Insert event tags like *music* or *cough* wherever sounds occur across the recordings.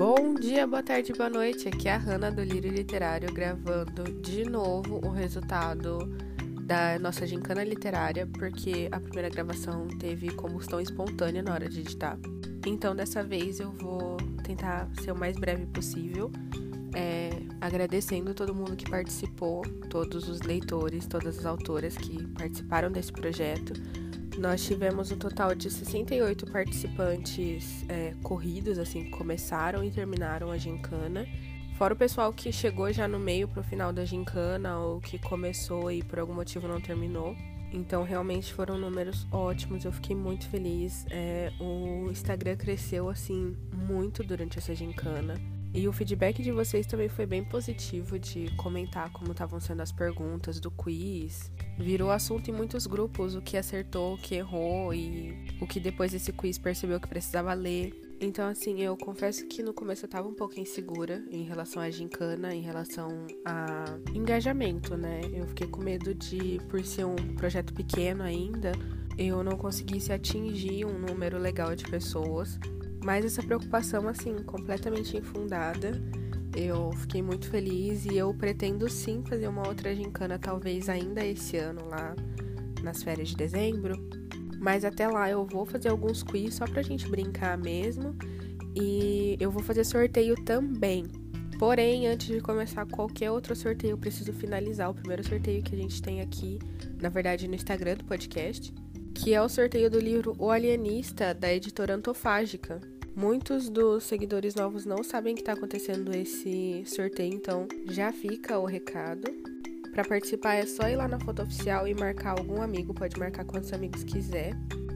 Bom dia, boa tarde, boa noite. Aqui é a Hanna do Lírio Literário gravando de novo o resultado da nossa gincana literária, porque a primeira gravação teve combustão espontânea na hora de editar. Então, dessa vez eu vou tentar ser o mais breve possível, é, agradecendo todo mundo que participou, todos os leitores, todas as autoras que participaram desse projeto nós tivemos um total de 68 participantes é, corridos, assim, começaram e terminaram a gincana. Fora o pessoal que chegou já no meio pro final da gincana ou que começou e por algum motivo não terminou. Então, realmente foram números ótimos, eu fiquei muito feliz. É, o Instagram cresceu, assim, muito durante essa gincana. E o feedback de vocês também foi bem positivo de comentar como estavam sendo as perguntas do quiz. Virou assunto em muitos grupos o que acertou, o que errou e o que depois desse quiz percebeu que precisava ler. Então, assim, eu confesso que no começo eu tava um pouco insegura em relação à gincana, em relação a engajamento, né? Eu fiquei com medo de, por ser um projeto pequeno ainda, eu não conseguisse atingir um número legal de pessoas. Mas essa preocupação, assim, completamente infundada. Eu fiquei muito feliz e eu pretendo sim fazer uma outra gincana, talvez ainda esse ano, lá nas férias de dezembro. Mas até lá eu vou fazer alguns quiz só pra gente brincar mesmo. E eu vou fazer sorteio também. Porém, antes de começar qualquer outro sorteio, eu preciso finalizar o primeiro sorteio que a gente tem aqui, na verdade, no Instagram do podcast que é o sorteio do livro O Alienista, da editora Antofágica. Muitos dos seguidores novos não sabem que está acontecendo esse sorteio, então já fica o recado. Para participar é só ir lá na foto oficial e marcar algum amigo, pode marcar quantos amigos quiser.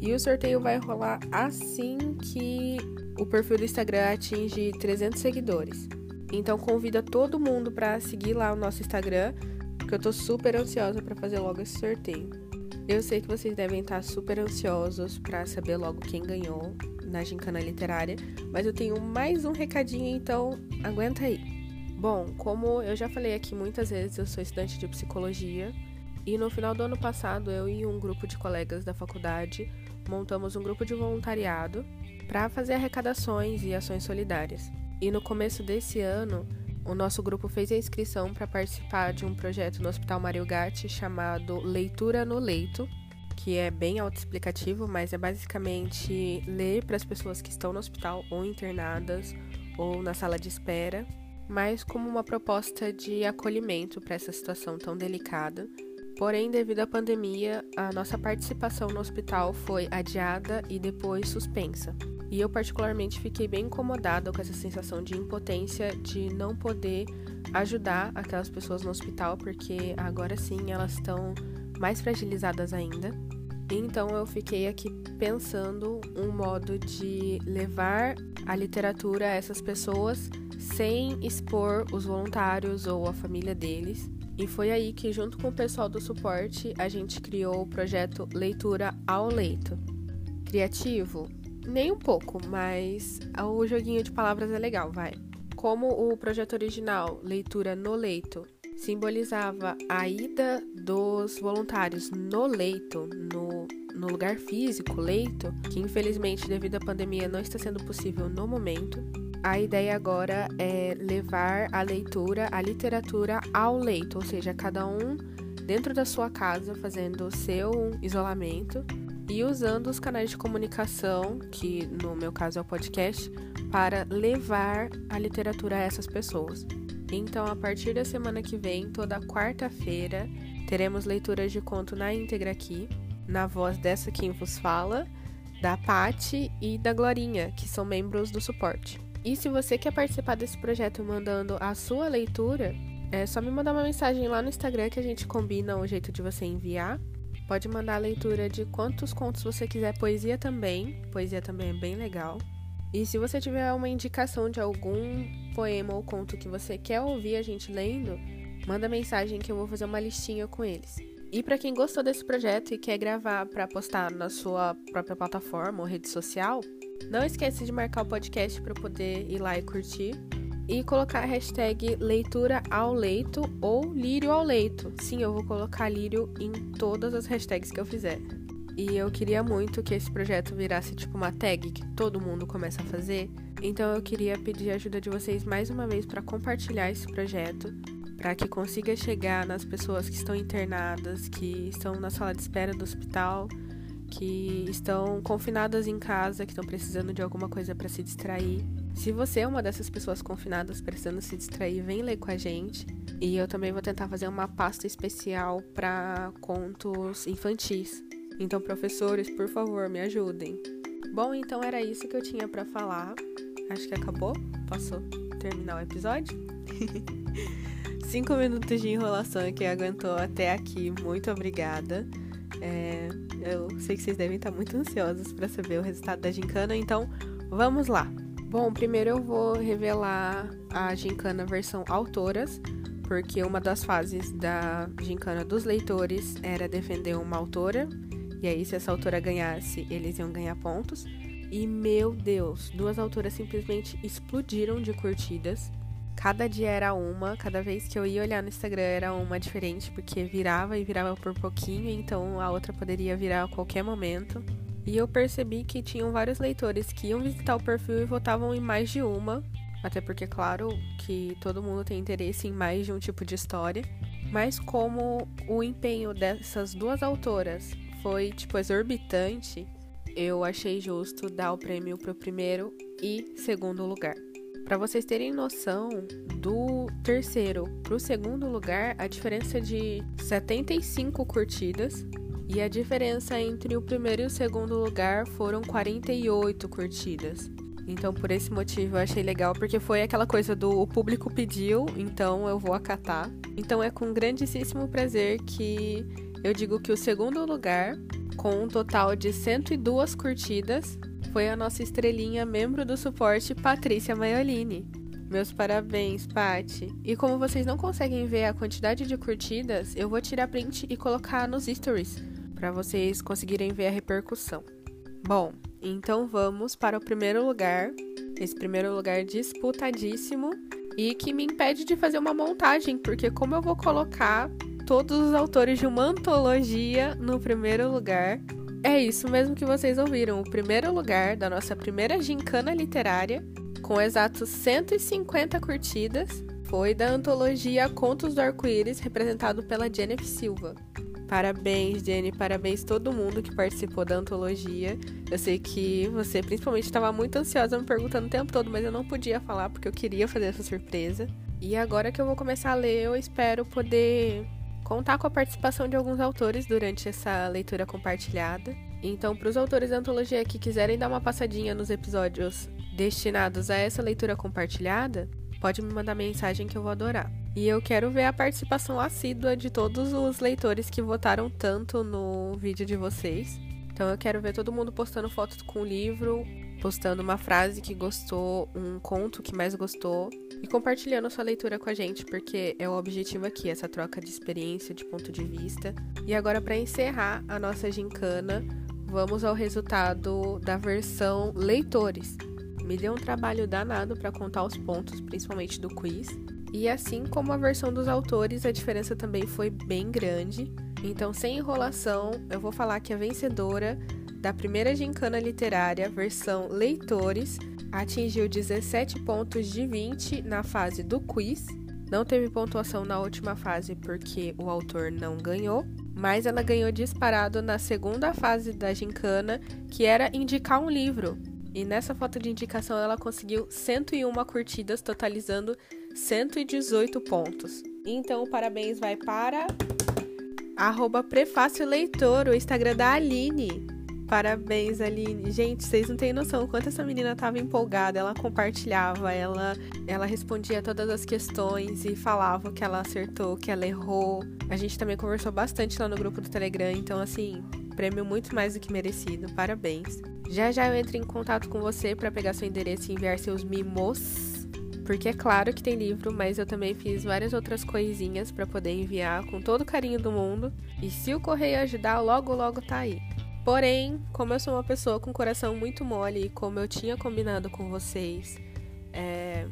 E o sorteio vai rolar assim que o perfil do Instagram atinge 300 seguidores. Então convida todo mundo para seguir lá o nosso Instagram, porque eu tô super ansiosa para fazer logo esse sorteio. Eu sei que vocês devem estar super ansiosos para saber logo quem ganhou na gincana literária, mas eu tenho mais um recadinho, então aguenta aí. Bom, como eu já falei aqui muitas vezes, eu sou estudante de psicologia e no final do ano passado eu e um grupo de colegas da faculdade montamos um grupo de voluntariado para fazer arrecadações e ações solidárias. E no começo desse ano, o nosso grupo fez a inscrição para participar de um projeto no Hospital Mario Gatti chamado Leitura no Leito, que é bem autoexplicativo, mas é basicamente ler para as pessoas que estão no hospital ou internadas ou na sala de espera, mas como uma proposta de acolhimento para essa situação tão delicada. Porém, devido à pandemia, a nossa participação no hospital foi adiada e depois suspensa. E eu, particularmente, fiquei bem incomodada com essa sensação de impotência de não poder ajudar aquelas pessoas no hospital, porque agora sim elas estão mais fragilizadas ainda. Então eu fiquei aqui pensando um modo de levar a literatura a essas pessoas sem expor os voluntários ou a família deles. E foi aí que, junto com o pessoal do suporte, a gente criou o projeto Leitura ao Leito. Criativo? Nem um pouco, mas o joguinho de palavras é legal, vai. Como o projeto original, Leitura no Leito, simbolizava a ida dos voluntários no leito, no, no lugar físico, leito, que infelizmente devido à pandemia não está sendo possível no momento. A ideia agora é levar a leitura, a literatura ao leito, ou seja, cada um dentro da sua casa fazendo o seu isolamento e usando os canais de comunicação, que no meu caso é o podcast, para levar a literatura a essas pessoas. Então, a partir da semana que vem, toda quarta-feira, teremos leituras de conto na íntegra aqui, na voz dessa quem vos fala, da Pati e da Glorinha, que são membros do suporte. E se você quer participar desse projeto mandando a sua leitura, é só me mandar uma mensagem lá no Instagram que a gente combina o jeito de você enviar. Pode mandar a leitura de quantos contos você quiser, poesia também. Poesia também é bem legal. E se você tiver uma indicação de algum poema ou conto que você quer ouvir a gente lendo, manda mensagem que eu vou fazer uma listinha com eles. E para quem gostou desse projeto e quer gravar para postar na sua própria plataforma ou rede social, não esqueça de marcar o podcast para poder ir lá e curtir e colocar a hashtag leitura ao leito ou lírio ao leito. Sim, eu vou colocar lírio em todas as hashtags que eu fizer. E eu queria muito que esse projeto virasse tipo uma tag que todo mundo começa a fazer. Então eu queria pedir a ajuda de vocês mais uma vez para compartilhar esse projeto, para que consiga chegar nas pessoas que estão internadas, que estão na sala de espera do hospital, que estão confinadas em casa, que estão precisando de alguma coisa para se distrair. Se você é uma dessas pessoas confinadas precisando se distrair, vem ler com a gente. E eu também vou tentar fazer uma pasta especial para contos infantis. Então, professores, por favor, me ajudem. Bom, então era isso que eu tinha para falar. Acho que acabou. Posso terminar o episódio? *laughs* Cinco minutos de enrolação que aguentou até aqui. Muito obrigada. É, eu sei que vocês devem estar muito ansiosos para saber o resultado da gincana, então vamos lá. Bom, primeiro eu vou revelar a gincana versão autoras, porque uma das fases da gincana dos leitores era defender uma autora e aí, se essa autora ganhasse, eles iam ganhar pontos. E meu Deus, duas autoras simplesmente explodiram de curtidas. Cada dia era uma, cada vez que eu ia olhar no Instagram era uma diferente, porque virava e virava por pouquinho, então a outra poderia virar a qualquer momento. E eu percebi que tinham vários leitores que iam visitar o perfil e votavam em mais de uma, até porque, claro, que todo mundo tem interesse em mais de um tipo de história. Mas como o empenho dessas duas autoras foi, tipo, exorbitante, eu achei justo dar o prêmio pro primeiro e segundo lugar. Para vocês terem noção, do terceiro pro segundo lugar, a diferença é de 75 curtidas e a diferença entre o primeiro e o segundo lugar foram 48 curtidas. Então, por esse motivo, eu achei legal, porque foi aquela coisa do o público pediu, então eu vou acatar. Então, é com grandíssimo prazer que eu digo que o segundo lugar, com um total de 102 curtidas, foi a nossa estrelinha membro do suporte Patrícia Maiolini. Meus parabéns, Pati. E como vocês não conseguem ver a quantidade de curtidas, eu vou tirar print e colocar nos stories para vocês conseguirem ver a repercussão. Bom, então vamos para o primeiro lugar. Esse primeiro lugar disputadíssimo e que me impede de fazer uma montagem, porque como eu vou colocar todos os autores de uma antologia no primeiro lugar. É isso mesmo que vocês ouviram, o primeiro lugar da nossa primeira gincana literária, com exatos 150 curtidas, foi da antologia Contos do Arco-Íris, representado pela Jennifer Silva. Parabéns, Jenny, parabéns todo mundo que participou da antologia. Eu sei que você principalmente estava muito ansiosa me perguntando o tempo todo, mas eu não podia falar porque eu queria fazer essa surpresa. E agora que eu vou começar a ler, eu espero poder contar com a participação de alguns autores durante essa leitura compartilhada. Então, para os autores da antologia que quiserem dar uma passadinha nos episódios destinados a essa leitura compartilhada, pode me mandar mensagem que eu vou adorar. E eu quero ver a participação assídua de todos os leitores que votaram tanto no vídeo de vocês. Então eu quero ver todo mundo postando fotos com o livro, postando uma frase que gostou, um conto que mais gostou e compartilhando sua leitura com a gente, porque é o objetivo aqui, essa troca de experiência, de ponto de vista. E agora, para encerrar a nossa gincana, vamos ao resultado da versão leitores. Me deu um trabalho danado para contar os pontos, principalmente do quiz. E assim como a versão dos autores, a diferença também foi bem grande. Então, sem enrolação, eu vou falar que a vencedora da primeira gincana literária, versão leitores, atingiu 17 pontos de 20 na fase do quiz. Não teve pontuação na última fase porque o autor não ganhou, mas ela ganhou disparado na segunda fase da gincana, que era indicar um livro. E nessa foto de indicação ela conseguiu 101 curtidas, totalizando 118 pontos. Então, parabéns vai para arroba Prefácio Leitor, o Instagram da Aline. Parabéns, Aline. Gente, vocês não têm noção quanto essa menina tava empolgada. Ela compartilhava, ela, ela respondia todas as questões e falava que ela acertou, que ela errou. A gente também conversou bastante lá no grupo do Telegram, então, assim, prêmio muito mais do que merecido. Parabéns. Já já eu entro em contato com você para pegar seu endereço e enviar seus mimos. Porque é claro que tem livro, mas eu também fiz várias outras coisinhas para poder enviar com todo o carinho do mundo. E se o correio ajudar, logo logo tá aí. Porém, como eu sou uma pessoa com coração muito mole e como eu tinha combinado com vocês é,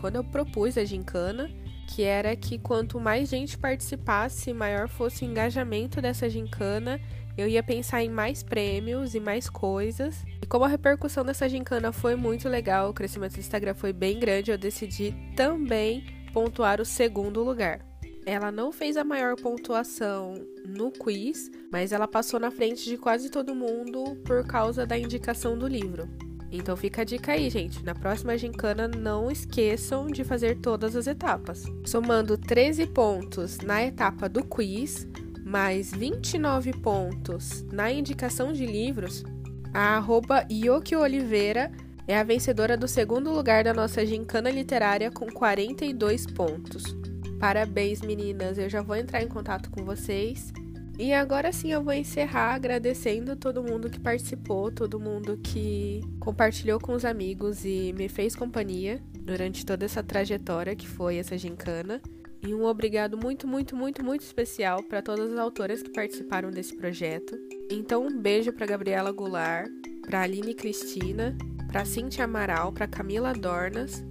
quando eu propus a gincana, que era que quanto mais gente participasse, maior fosse o engajamento dessa gincana eu ia pensar em mais prêmios e mais coisas. E como a repercussão dessa gincana foi muito legal, o crescimento do Instagram foi bem grande, eu decidi também pontuar o segundo lugar. Ela não fez a maior pontuação no quiz, mas ela passou na frente de quase todo mundo por causa da indicação do livro. Então fica a dica aí, gente. Na próxima gincana, não esqueçam de fazer todas as etapas. Somando 13 pontos na etapa do quiz, mais 29 pontos na indicação de livros, a arroba Yoki Oliveira é a vencedora do segundo lugar da nossa gincana literária com 42 pontos. Parabéns, meninas! Eu já vou entrar em contato com vocês. E agora sim eu vou encerrar agradecendo todo mundo que participou, todo mundo que compartilhou com os amigos e me fez companhia durante toda essa trajetória que foi essa gincana. E um obrigado muito, muito, muito, muito especial para todas as autoras que participaram desse projeto. Então, um beijo para Gabriela Goulart, para Aline Cristina, para Cintia Amaral, para Camila Dornas,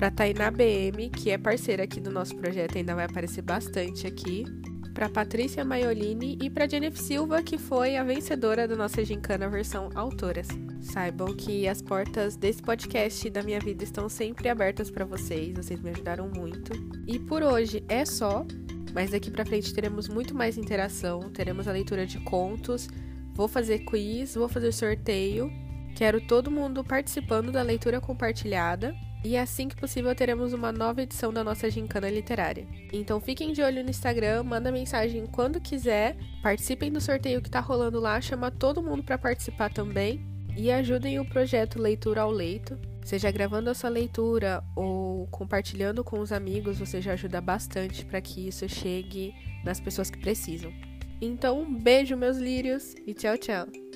para Tainá BM, que é parceira aqui do nosso projeto, ainda vai aparecer bastante aqui, para Patrícia Maiolini e para Jennifer Silva, que foi a vencedora da nossa gincana versão autoras. Saibam que as portas desse podcast e da minha vida estão sempre abertas para vocês, vocês me ajudaram muito. E por hoje é só, mas daqui para frente teremos muito mais interação, teremos a leitura de contos, vou fazer quiz, vou fazer sorteio. Quero todo mundo participando da leitura compartilhada. E assim que possível teremos uma nova edição da nossa gincana literária. Então fiquem de olho no Instagram, manda mensagem quando quiser, participem do sorteio que tá rolando lá, chama todo mundo para participar também e ajudem o projeto Leitura ao Leito. Seja gravando a sua leitura ou compartilhando com os amigos, você já ajuda bastante para que isso chegue nas pessoas que precisam. Então, um beijo, meus lírios, e tchau, tchau!